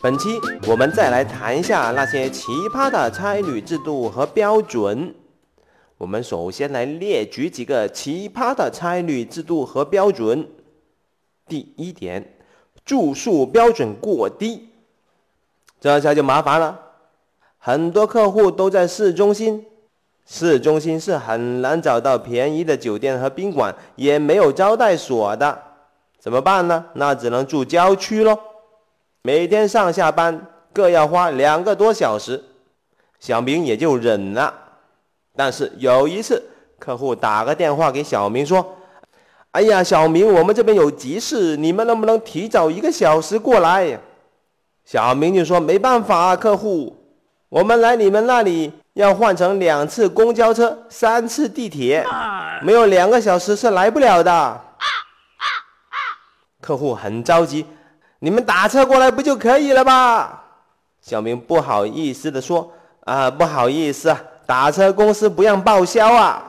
本期我们再来谈一下那些奇葩的差旅制度和标准。我们首先来列举几个奇葩的差旅制度和标准。第一点，住宿标准过低，这下就麻烦了。很多客户都在市中心，市中心是很难找到便宜的酒店和宾馆，也没有招待所的，怎么办呢？那只能住郊区喽。每天上下班各要花两个多小时，小明也就忍了。但是有一次，客户打个电话给小明说：“哎呀，小明，我们这边有急事，你们能不能提早一个小时过来？”小明就说：“没办法啊，客户。”我们来你们那里要换成两次公交车、三次地铁，没有两个小时是来不了的。客户很着急，你们打车过来不就可以了吧？小明不好意思的说：“啊，不好意思啊，打车公司不让报销啊。”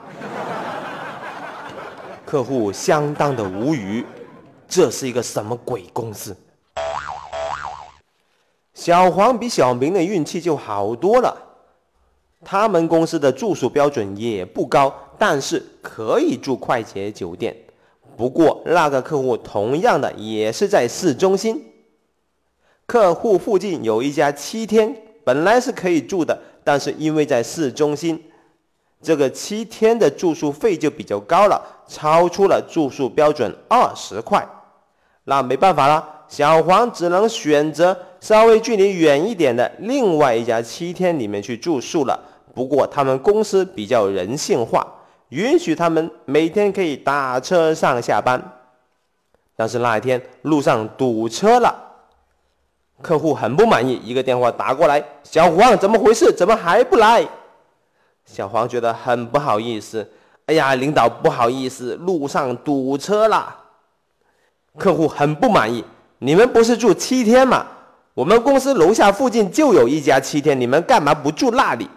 客户相当的无语，这是一个什么鬼公司？小黄比小明的运气就好多了，他们公司的住宿标准也不高，但是可以住快捷酒店。不过那个客户同样的也是在市中心，客户附近有一家七天，本来是可以住的，但是因为在市中心，这个七天的住宿费就比较高了，超出了住宿标准二十块，那没办法了。小黄只能选择稍微距离远一点的另外一家七天里面去住宿了。不过他们公司比较人性化，允许他们每天可以打车上下班。但是那一天路上堵车了，客户很不满意，一个电话打过来：“小黄，怎么回事？怎么还不来？”小黄觉得很不好意思：“哎呀，领导不好意思，路上堵车了。”客户很不满意。你们不是住七天吗？我们公司楼下附近就有一家七天，你们干嘛不住那里？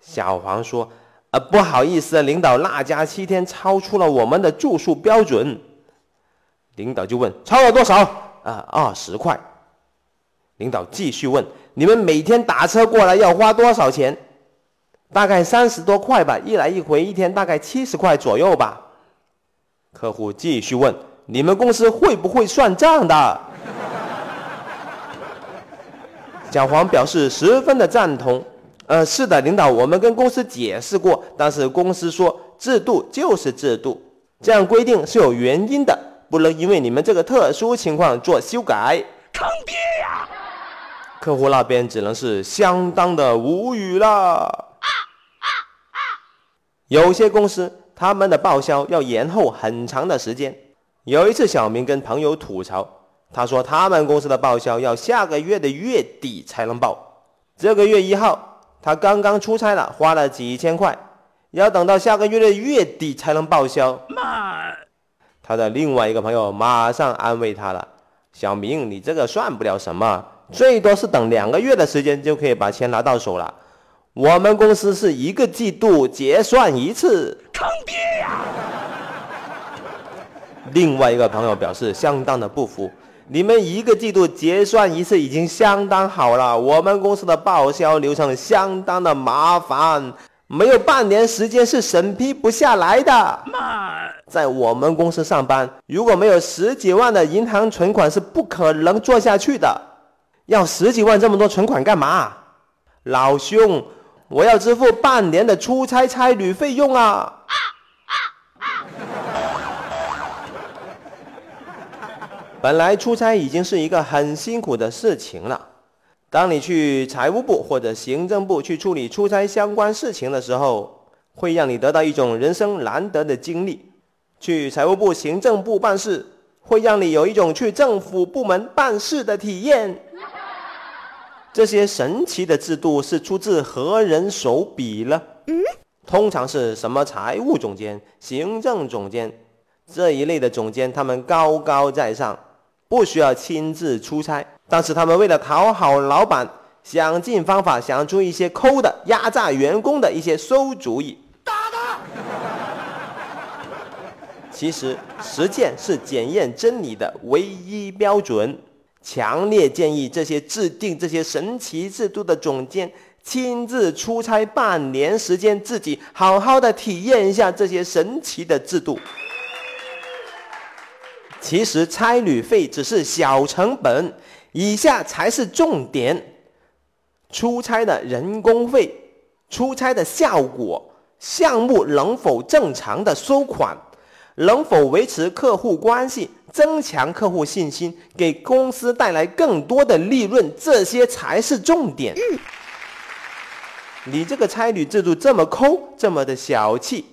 小黄说：“呃，不好意思，领导，那家七天超出了我们的住宿标准。”领导就问：“超了多少？”啊，二十块。领导继续问：“你们每天打车过来要花多少钱？”大概三十多块吧，一来一回一天大概七十块左右吧。客户继续问。你们公司会不会算账的？小黄表示十分的赞同。呃，是的，领导，我们跟公司解释过，但是公司说制度就是制度，这样规定是有原因的，不能因为你们这个特殊情况做修改。坑爹呀！客户那边只能是相当的无语了。有些公司他们的报销要延后很长的时间。有一次，小明跟朋友吐槽，他说他们公司的报销要下个月的月底才能报。这个月一号，他刚刚出差了，花了几千块，要等到下个月的月底才能报销。妈！他的另外一个朋友马上安慰他了：“小明，你这个算不了什么，最多是等两个月的时间就可以把钱拿到手了。我们公司是一个季度结算一次。”坑爹呀！另外一个朋友表示相当的不服，你们一个季度结算一次已经相当好了，我们公司的报销流程相当的麻烦，没有半年时间是审批不下来的。在我们公司上班，如果没有十几万的银行存款是不可能做下去的。要十几万这么多存款干嘛？老兄，我要支付半年的出差差旅费用啊！本来出差已经是一个很辛苦的事情了，当你去财务部或者行政部去处理出差相关事情的时候，会让你得到一种人生难得的经历。去财务部、行政部办事，会让你有一种去政府部门办事的体验。这些神奇的制度是出自何人手笔呢？通常是什么财务总监、行政总监这一类的总监，他们高高在上。不需要亲自出差，但是他们为了讨好老板，想尽方法想出一些抠的、压榨员工的一些馊主意。打他！其实实践是检验真理的唯一标准。强烈建议这些制定这些神奇制度的总监亲自出差半年时间，自己好好的体验一下这些神奇的制度。其实差旅费只是小成本，以下才是重点：出差的人工费、出差的效果、项目能否正常的收款、能否维持客户关系、增强客户信心、给公司带来更多的利润，这些才是重点。你这个差旅制度这么抠，这么的小气，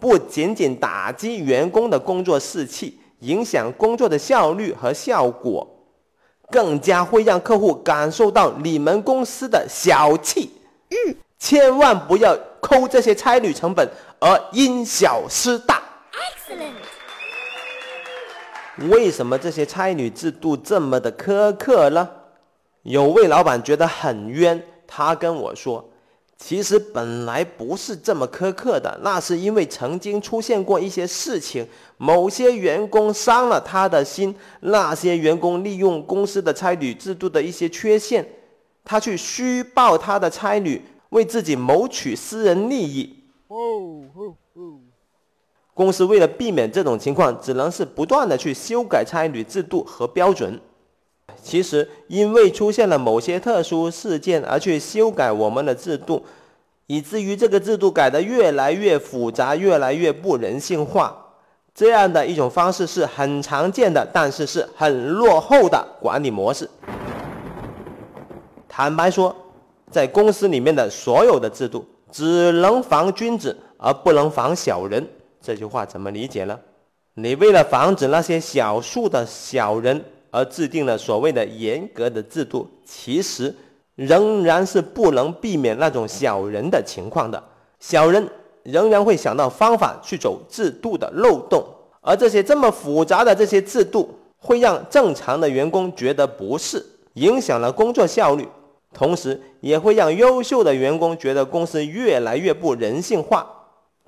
不仅仅打击员工的工作士气。影响工作的效率和效果，更加会让客户感受到你们公司的小气。嗯，千万不要抠这些差旅成本而因小失大。Excellent。为什么这些差旅制度这么的苛刻呢？有位老板觉得很冤，他跟我说。其实本来不是这么苛刻的，那是因为曾经出现过一些事情，某些员工伤了他的心，那些员工利用公司的差旅制度的一些缺陷，他去虚报他的差旅，为自己谋取私人利益。哦哦哦公司为了避免这种情况，只能是不断的去修改差旅制度和标准。其实，因为出现了某些特殊事件而去修改我们的制度，以至于这个制度改得越来越复杂，越来越不人性化。这样的一种方式是很常见的，但是是很落后的管理模式。坦白说，在公司里面的所有的制度只能防君子，而不能防小人。这句话怎么理解呢？你为了防止那些少数的小人。而制定了所谓的严格的制度，其实仍然是不能避免那种小人的情况的。小人仍然会想到方法去走制度的漏洞，而这些这么复杂的这些制度，会让正常的员工觉得不适，影响了工作效率，同时也会让优秀的员工觉得公司越来越不人性化，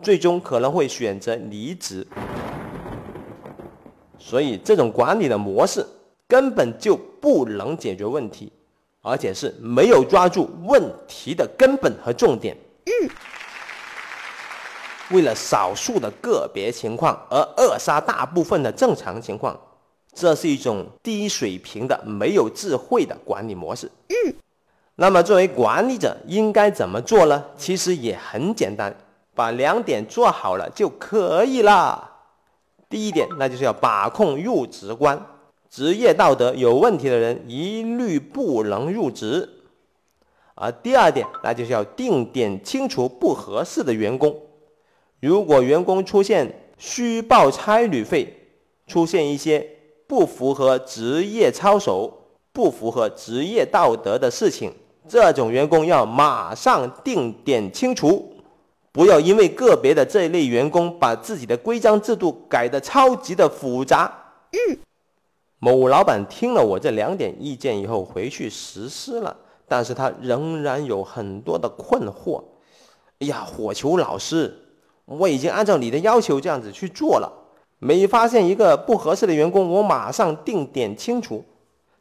最终可能会选择离职。所以，这种管理的模式。根本就不能解决问题，而且是没有抓住问题的根本和重点。为了少数的个别情况而扼杀大部分的正常情况，这是一种低水平的、没有智慧的管理模式。那么作为管理者应该怎么做呢？其实也很简单，把两点做好了就可以了。第一点，那就是要把控入职关。职业道德有问题的人一律不能入职，而第二点，那就是要定点清除不合适的员工。如果员工出现虚报差旅费，出现一些不符合职业操守、不符合职业道德的事情，这种员工要马上定点清除，不要因为个别的这一类员工把自己的规章制度改得超级的复杂。嗯。某老板听了我这两点意见以后，回去实施了，但是他仍然有很多的困惑。哎呀，火球老师，我已经按照你的要求这样子去做了，每发现一个不合适的员工，我马上定点清除，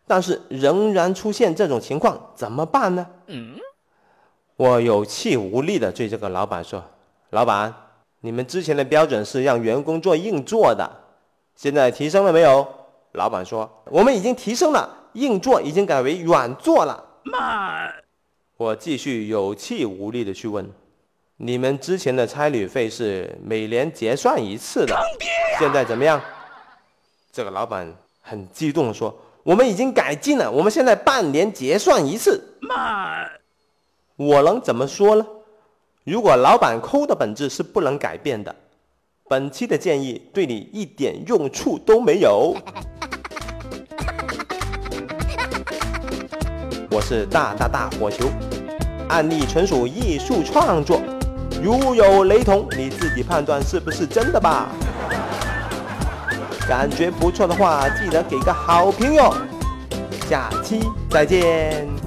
但是仍然出现这种情况，怎么办呢？嗯，我有气无力的对这个老板说：“老板，你们之前的标准是让员工做硬座的，现在提升了没有？”老板说：“我们已经提升了，硬座已经改为软座了。”妈！我继续有气无力的去问：“你们之前的差旅费是每年结算一次的，现在怎么样？”这个老板很激动地说：“我们已经改进了，我们现在半年结算一次。”妈！我能怎么说呢？如果老板抠的本质是不能改变的，本期的建议对你一点用处都没有。我是大大大火球，案例纯属艺术创作，如有雷同，你自己判断是不是真的吧。感觉不错的话，记得给个好评哟。下期再见。